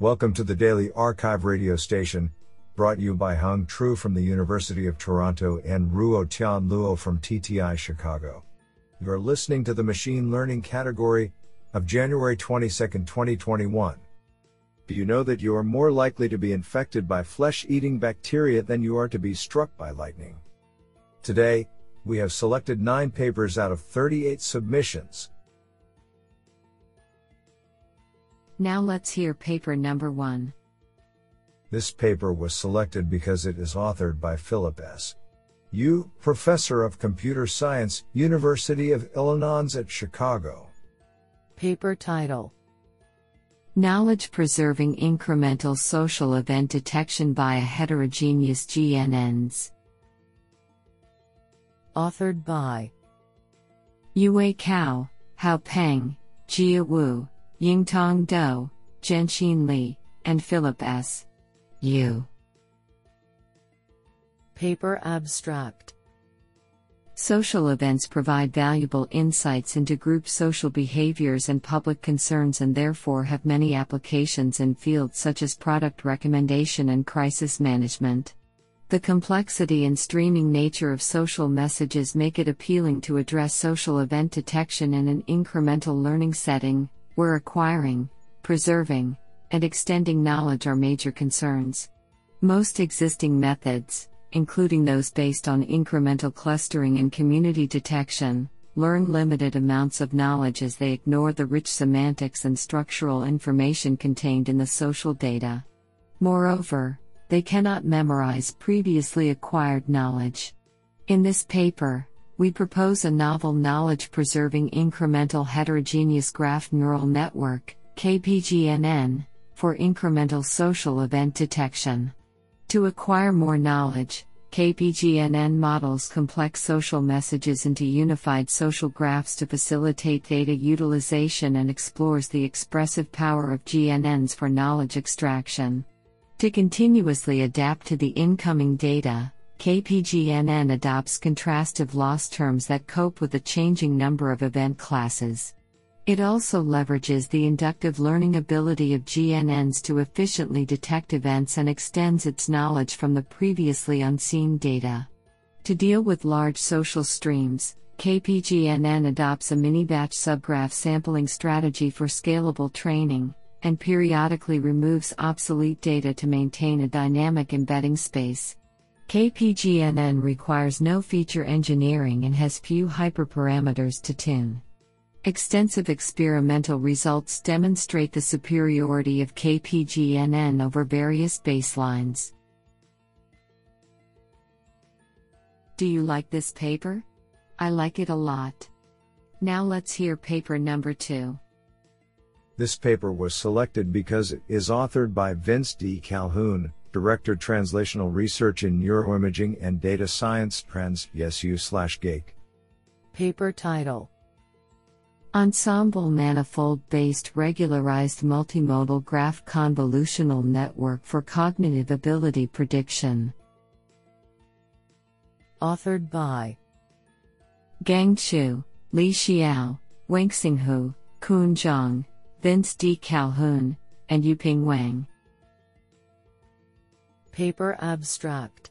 Welcome to the Daily arXiv radio station, brought you by Hung Tru from the University of Toronto and Ruo Tian Luo from TTI Chicago. You are listening to the Machine Learning category of January 22, 2021. Do you know that you are more likely to be infected by flesh eating bacteria than you are to be struck by lightning? Today, we have selected 9 papers out of 38 submissions. Now let's hear paper number one. This paper was selected because it is authored by Philip S. Yu, Professor of Computer Science, University of Illinois at Chicago. Paper title Knowledge Preserving Incremental Social Event Detection by a Heterogeneous GNNs. Authored by Yue Cao, Hao Peng, Jia Wu, Yingtong Dou, Zhenxin Li, and Philip S. Yu. Paper Abstract Social events provide valuable insights into group social behaviors and public concerns and therefore have many applications in fields such as product recommendation and crisis management. The complexity and streaming nature of social messages make it appealing to address social event detection in an incremental learning setting, where acquiring, preserving, and extending knowledge are major concerns. Most existing methods, including those based on incremental clustering and community detection, learn limited amounts of knowledge as they ignore the rich semantics and structural information contained in the social data. Moreover, they cannot memorize previously acquired knowledge. In this paper, we propose a novel knowledge preserving incremental heterogeneous graph neural network, KPGNN, for incremental social event detection. To acquire more knowledge, KPGNN models complex social messages into unified social graphs to facilitate data utilization and explores the expressive power of GNNs for knowledge extraction. To continuously adapt to the incoming data, KPGNN adopts contrastive loss terms that cope with the changing number of event classes. It also leverages the inductive learning ability of GNNs to efficiently detect events and extends its knowledge from the previously unseen data. To deal with large social streams, KPGNN adopts a mini batch subgraph sampling strategy for scalable training, and periodically removes obsolete data to maintain a dynamic embedding space. KPGNN requires no feature engineering and has few hyperparameters to tune. Extensive experimental results demonstrate the superiority of KPGNN over various baselines. Do you like this paper? I like it a lot. Now let's hear paper number two. This paper was selected because it is authored by Vince D. Calhoun, Director Translational Research in Neuroimaging and Data Science Trends, YesU slash GAKE. Paper title Ensemble Manifold Based Regularized Multimodal Graph Convolutional Network for Cognitive Ability Prediction. Authored by Gang Xu, Li Xiao, Wenxing Hu, Kun Zhang, Vince D. Calhoun, and Yuping Wang. Paper Abstract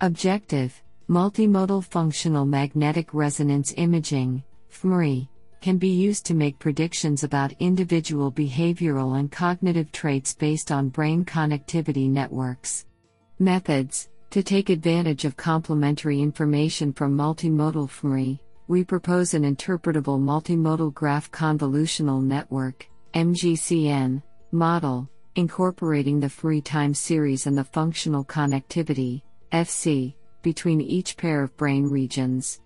Objective Multimodal Functional Magnetic Resonance Imaging, FMRI, can be used to make predictions about individual behavioral and cognitive traits based on brain connectivity networks. Methods To take advantage of complementary information from multimodal FMRI, we propose an interpretable multimodal graph convolutional network, MGCN, model incorporating the free time series and the functional connectivity, FC, between each pair of brain regions.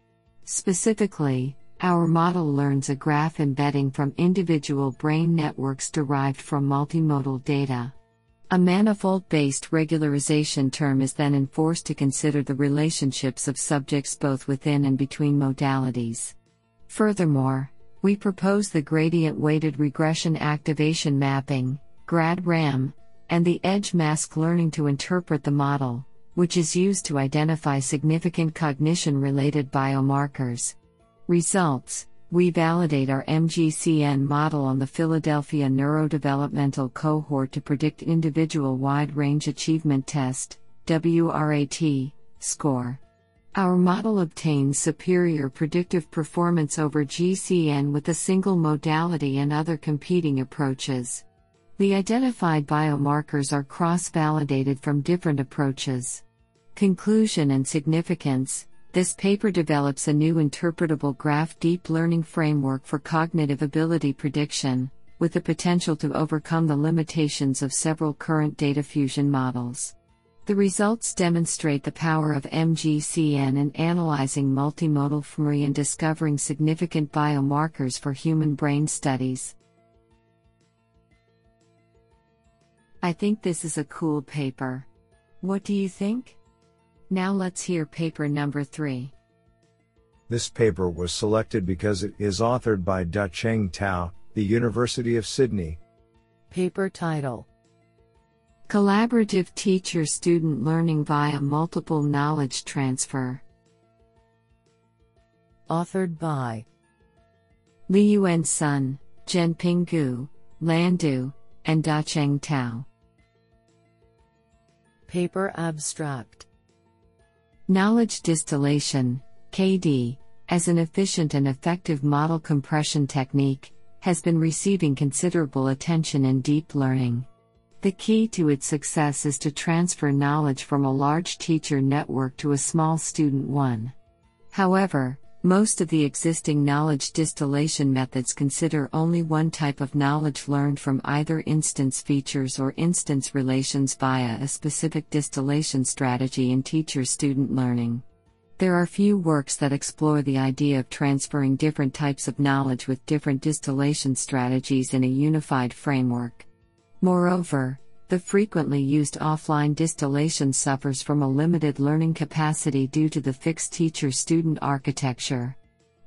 Specifically, our model learns a graph embedding from individual brain networks derived from multimodal data. A manifold based regularization term is then enforced to consider the relationships of subjects both within and between modalities. Furthermore, we propose the gradient weighted regression activation mapping, GRAD-RAM, and the edge mask learning to interpret the model, which is used to identify significant cognition related biomarkers. Results We validate our MGCN model on the Philadelphia Neurodevelopmental Cohort to predict individual wide range achievement test, WRAT, score. Our model obtains superior predictive performance over GCN with a single modality and other competing approaches. The identified biomarkers are cross validated from different approaches. Conclusion and significance this paper develops a new interpretable graph deep learning framework for cognitive ability prediction, with the potential to overcome the limitations of several current data fusion models. The results demonstrate the power of MGCN in analyzing multimodal fMRI and discovering significant biomarkers for human brain studies. I think this is a cool paper. What do you think? Now let's hear paper number 3. This paper was selected because it is authored by Da-Cheng Tao, the University of Sydney. Paper title Collaborative Teacher Student Learning via Multiple Knowledge Transfer. Authored by Liyuan Sun, Zhenping Gu, Lan Du, and Da-Cheng Tao. Paper Abstract Knowledge distillation, KD, as an efficient and effective model compression technique, has been receiving considerable attention in deep learning. The key to its success is to transfer knowledge from a large teacher network to a small student one. However, most of the existing knowledge distillation methods consider only one type of knowledge learned from either instance features or instance relations via a specific distillation strategy in teacher student learning. There are few works that explore the idea of transferring different types of knowledge with different distillation strategies in a unified framework. Moreover, the frequently used offline distillation suffers from a limited learning capacity due to the fixed teacher student architecture.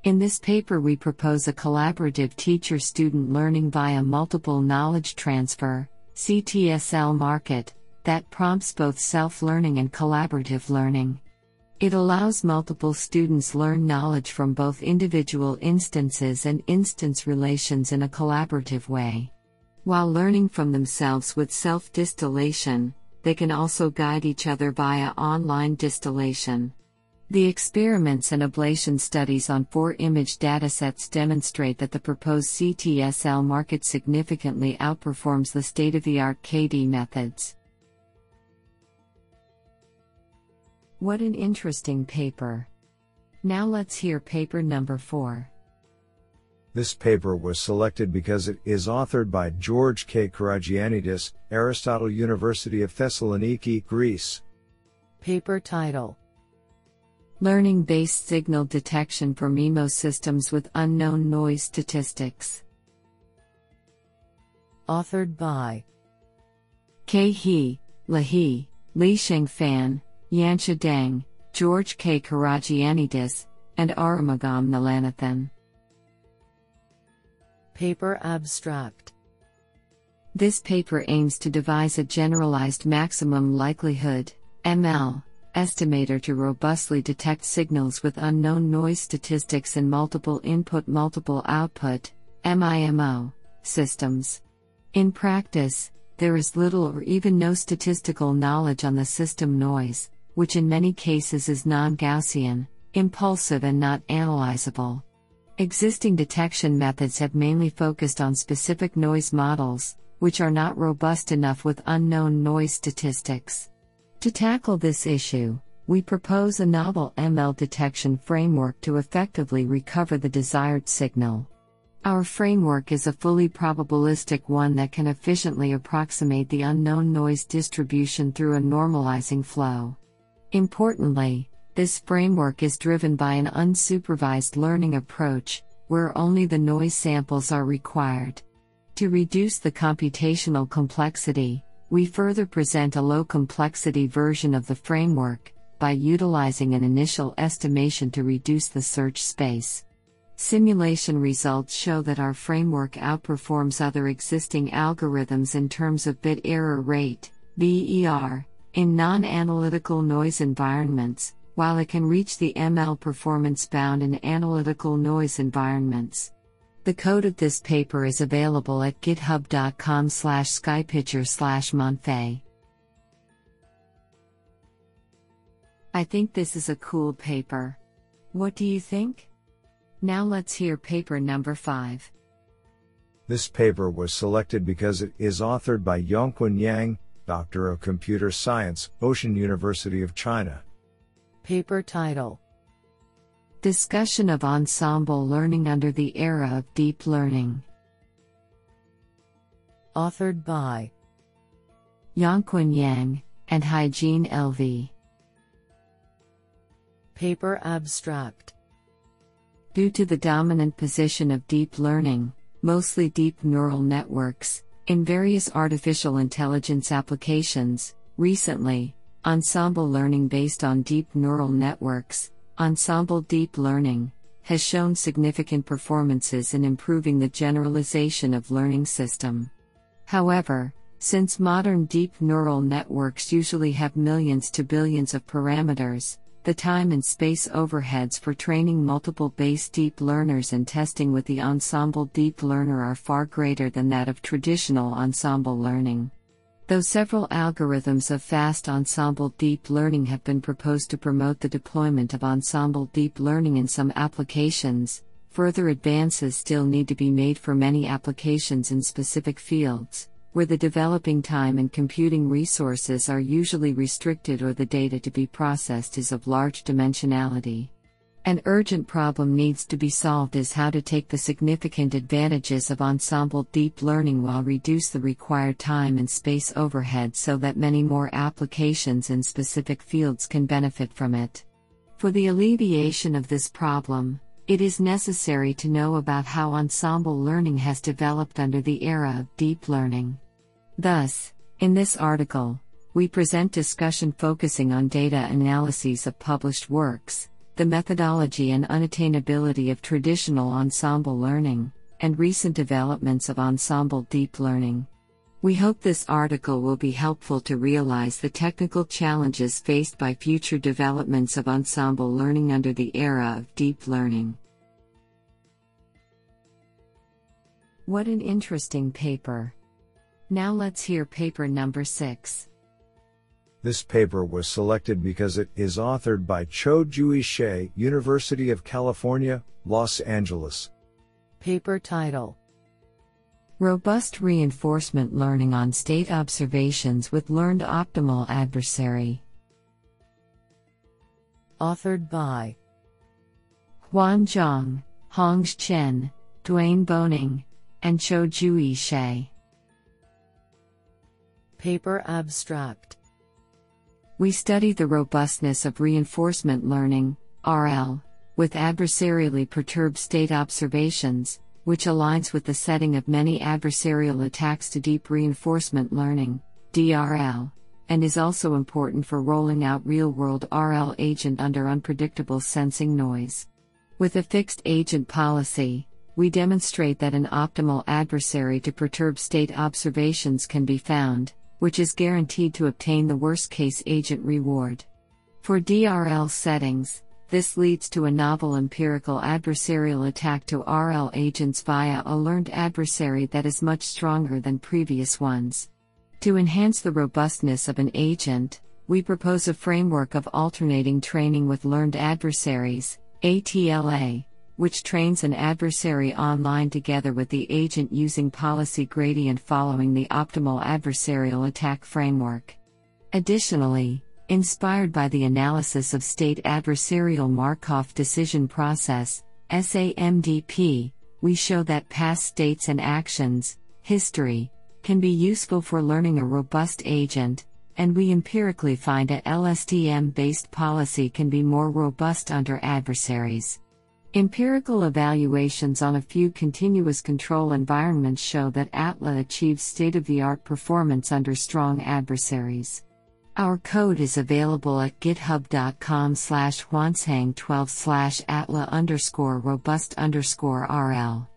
In this paper, we propose a collaborative teacher student learning via multiple knowledge transfer CTSL market that prompts both self learning and collaborative learning. It allows multiple students learn knowledge from both individual instances and instance relations in a collaborative way. While learning from themselves with self distillation, they can also guide each other via online distillation. The experiments and ablation studies on four image datasets demonstrate that the proposed CTSL market significantly outperforms the state of the art KD methods. What an interesting paper! Now let's hear paper number 4. This paper was selected because it is authored by George K. Karagiannidis, Aristotle University of Thessaloniki, Greece. Paper title Learning based signal detection for MIMO systems with unknown noise statistics. Authored by K. He, Lahi, Li Sheng Shengfan, Yansha Deng, George K. Karagiannidis, and Arumugam Nallanathan. Paper Abstract This paper aims to devise a generalized maximum likelihood ML, estimator to robustly detect signals with unknown noise statistics in multiple input multiple output MIMO systems. In practice, there is little or even no statistical knowledge on the system noise, which in many cases is non Gaussian, impulsive, and not analyzable. Existing detection methods have mainly focused on specific noise models, which are not robust enough with unknown noise statistics. To tackle this issue, we propose a novel ML detection framework to effectively recover the desired signal. Our framework is a fully probabilistic one that can efficiently approximate the unknown noise distribution through a normalizing flow. Importantly, this framework is driven by an unsupervised learning approach, where only the noise samples are required. To reduce the computational complexity, we further present a low complexity version of the framework, by utilizing an initial estimation to reduce the search space. Simulation results show that our framework outperforms other existing algorithms in terms of bit error rate, BER, in non analytical noise environments, while it can reach the ML performance bound in analytical noise environments. The code of this paper is available at github.com slash skypitcher slash monfei. I think this is a cool paper. What do you think? Now let's hear paper number 5. This paper was selected because it is authored by Yongquan Yang, Doctor of Computer Science, Ocean University of China. Paper title Discussion of Ensemble Learning Under the Era of Deep Learning. Authored by Yongquan Yang and Haijin LV. Paper Abstract Due to the dominant position of deep learning, mostly deep neural networks, in various artificial intelligence applications, recently, ensemble learning based on deep neural networks, ensemble deep learning, has shown significant performances in improving the generalization of learning system. However, since modern deep neural networks usually have millions to billions of parameters, the time and space overheads for training multiple base deep learners and testing with the ensemble deep learner are far greater than that of traditional ensemble learning. Though several algorithms of fast ensemble deep learning have been proposed to promote the deployment of ensemble deep learning in some applications, further advances still need to be made for many applications in specific fields where the developing time and computing resources are usually restricted or the data to be processed is of large dimensionality. An urgent problem needs to be solved is how to take the significant advantages of ensemble deep learning while reduce the required time and space overhead so that many more applications in specific fields can benefit from it. For the alleviation of this problem, it is necessary to know about how ensemble learning has developed under the era of deep learning. Thus, in this article, we present discussion focusing on data analyses of published works, the methodology and unattainability of traditional ensemble learning, and recent developments of ensemble deep learning. We hope this article will be helpful to realize the technical challenges faced by future developments of ensemble learning under the era of deep learning. What an interesting paper! Now let's hear paper number 6. This paper was selected because it is authored by Cho Jui Hsieh, University of California, Los Angeles. Paper title Robust Reinforcement Learning on State Observations with Learned Optimal Adversary. Authored by Huan Zhang, Hongge Chen, Duane Boning, and Cho Jui Hsieh. Paper Abstract We study the robustness of reinforcement learning, RL, with adversarially perturbed state observations, which aligns with the setting of many adversarial attacks to deep reinforcement learning, DRL, and is also important for rolling out real world RL agent under unpredictable sensing noise. With a fixed agent policy, we demonstrate that an optimal adversary to perturb state observations can be found, which is guaranteed to obtain the worst case agent reward. For DRL settings, this leads to a novel empirical adversarial attack to RL agents via a learned adversary that is much stronger than previous ones. To enhance the robustness of an agent, we propose a framework of alternating training with learned adversaries, ATLA, which trains an adversary online together with the agent using policy gradient following the optimal adversarial attack framework. Additionally, Inspired by the analysis of state adversarial Markov decision process, SAMDP, we show that past states and actions, history, can be useful for learning a robust agent, and we empirically find a LSTM based policy can be more robust under adversaries. Empirical evaluations on a few continuous control environments show that ATLA achieves state of the art performance under strong adversaries. Our code is available at github.com slash huanzhang12 slash atla underscore robust underscore rl.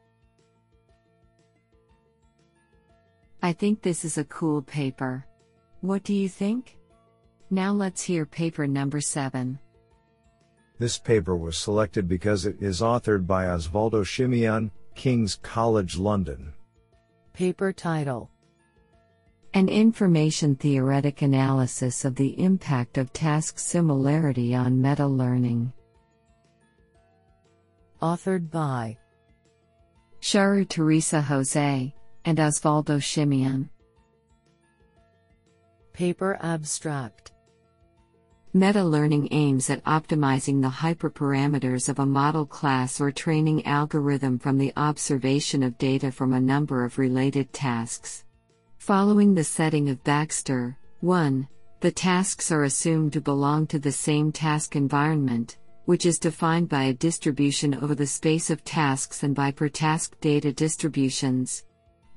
I think this is a cool paper. What do you think? Now let's hear paper number 7. This paper was selected because it is authored by Osvaldo Simeone, King's College London. Paper title An information theoretic analysis of the impact of task similarity on meta learning. Authored by Sharu Theresa Jose and Osvaldo Simeone. Paper abstract Meta learning aims at optimizing the hyperparameters of a model class or training algorithm from the observation of data from a number of related tasks. Following the setting of Baxter, 1. The tasks are assumed to belong to the same task environment, which is defined by a distribution over the space of tasks and by per task data distributions.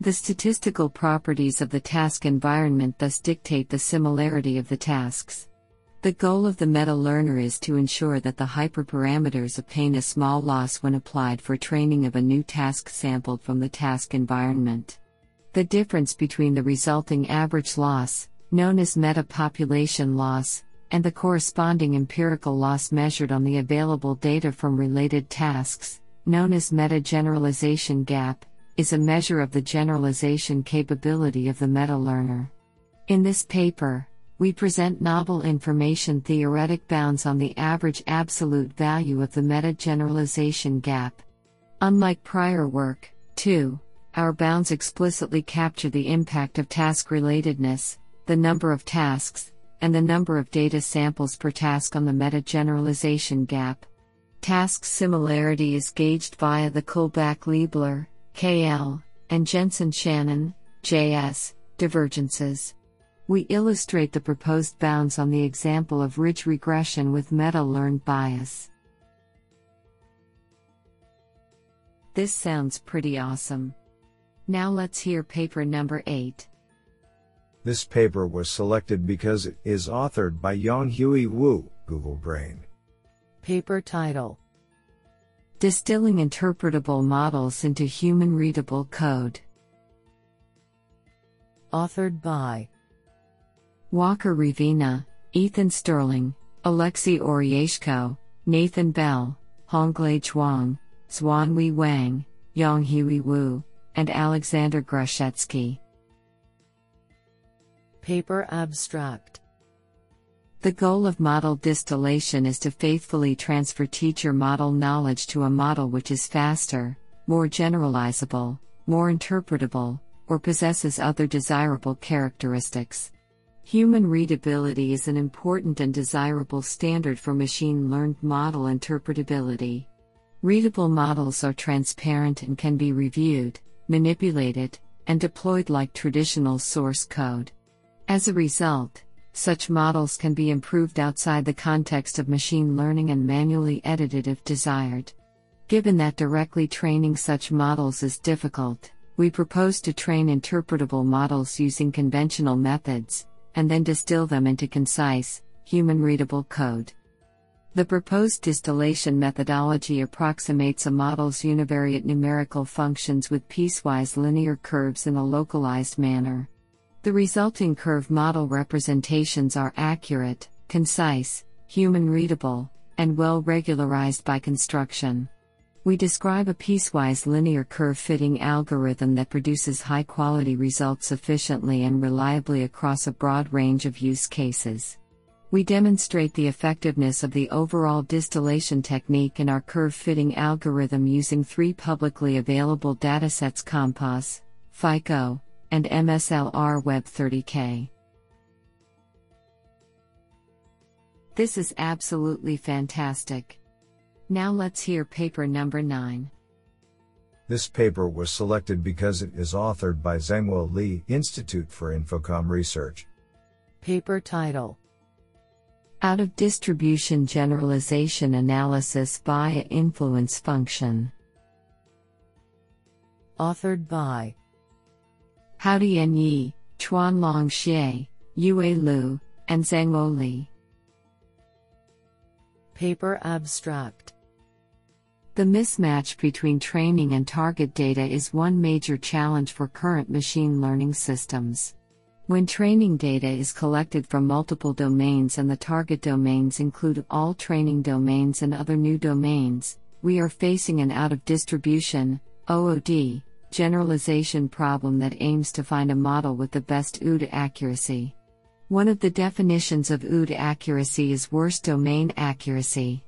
The statistical properties of the task environment thus dictate the similarity of the tasks. The goal of the meta learner is to ensure that the hyperparameters obtain a small loss when applied for training of a new task sampled from the task environment. The difference between the resulting average loss, known as meta population loss, and the corresponding empirical loss measured on the available data from related tasks, known as meta generalization gap, is a measure of the generalization capability of the meta learner. In this paper, we present novel information theoretic bounds on the average absolute value of the meta generalization gap. Unlike prior work, too, our bounds explicitly capture the impact of task relatedness, the number of tasks, and the number of data samples per task on the meta generalization gap. Task similarity is gauged via the Kullback Leibler, KL, and Jensen Shannon, JS, divergences. We illustrate the proposed bounds on the example of ridge regression with meta learned bias. This sounds pretty awesome. Now let's hear paper number 8. This paper was selected because it is authored by Yonghui Wu, Google Brain. Paper title Distilling interpretable models into human readable code. Authored by Walker Ravina, Ethan Sterling, Alexei Oryashko, Nathan Bell, Honglei Zhuang, Xuanhui Wang, Yonghui Wu, and Alexander Grushetsky. Paper abstract The goal of model distillation is to faithfully transfer teacher model knowledge to a model which is faster, more generalizable, more interpretable, or possesses other desirable characteristics. Human readability is an important and desirable standard for machine learned model interpretability. Readable models are transparent and can be reviewed, manipulated, and deployed like traditional source code. As a result, such models can be improved outside the context of machine learning and manually edited if desired. Given that directly training such models is difficult, we propose to train interpretable models using conventional methods, and then distill them into concise, human readable code. The proposed distillation methodology approximates a model's univariate numerical functions with piecewise linear curves in a localized manner. The resulting curve model representations are accurate, concise, human readable, and well regularized by construction. We describe a piecewise linear curve fitting algorithm that produces high quality results efficiently and reliably across a broad range of use cases. We demonstrate the effectiveness of the overall distillation technique in our curve fitting algorithm using three publicly available datasets COMPAS, FICO, and MSLR Web 30K. This is absolutely fantastic. Now let's hear paper number 9. This paper was selected because it is authored by Zhenguo Li, Institute for Infocom Research. Paper title Out of distribution generalization analysis via influence function. Authored by Haotian Ye, Chuanlong Xie, Yue Lu, and Zhenguo Li. Paper abstract The mismatch between training and target data is one major challenge for current machine learning systems. When training data is collected from multiple domains and the target domains include all training domains and other new domains, we are facing an out of distribution OOD generalization problem that aims to find a model with the best OOD accuracy. One of the definitions of OOD accuracy is worst domain accuracy.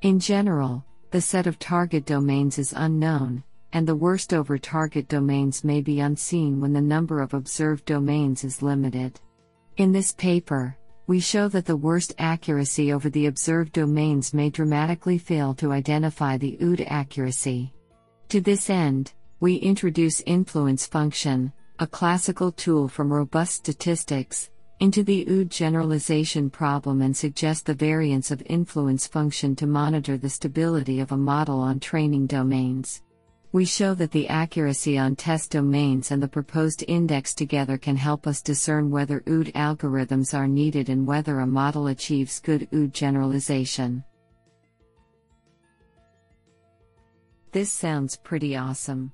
In general, the set of target domains is unknown, and the worst over target domains may be unseen when the number of observed domains is limited. In this paper, we show that the worst accuracy over the observed domains may dramatically fail to identify the OOD accuracy. To this end, we introduce influence function, a classical tool from robust statistics, into the OOD generalization problem and suggest the variance of influence function to monitor the stability of a model on training domains. We show that the accuracy on test domains and the proposed index together can help us discern whether OOD algorithms are needed and whether a model achieves good OOD generalization. This sounds pretty awesome.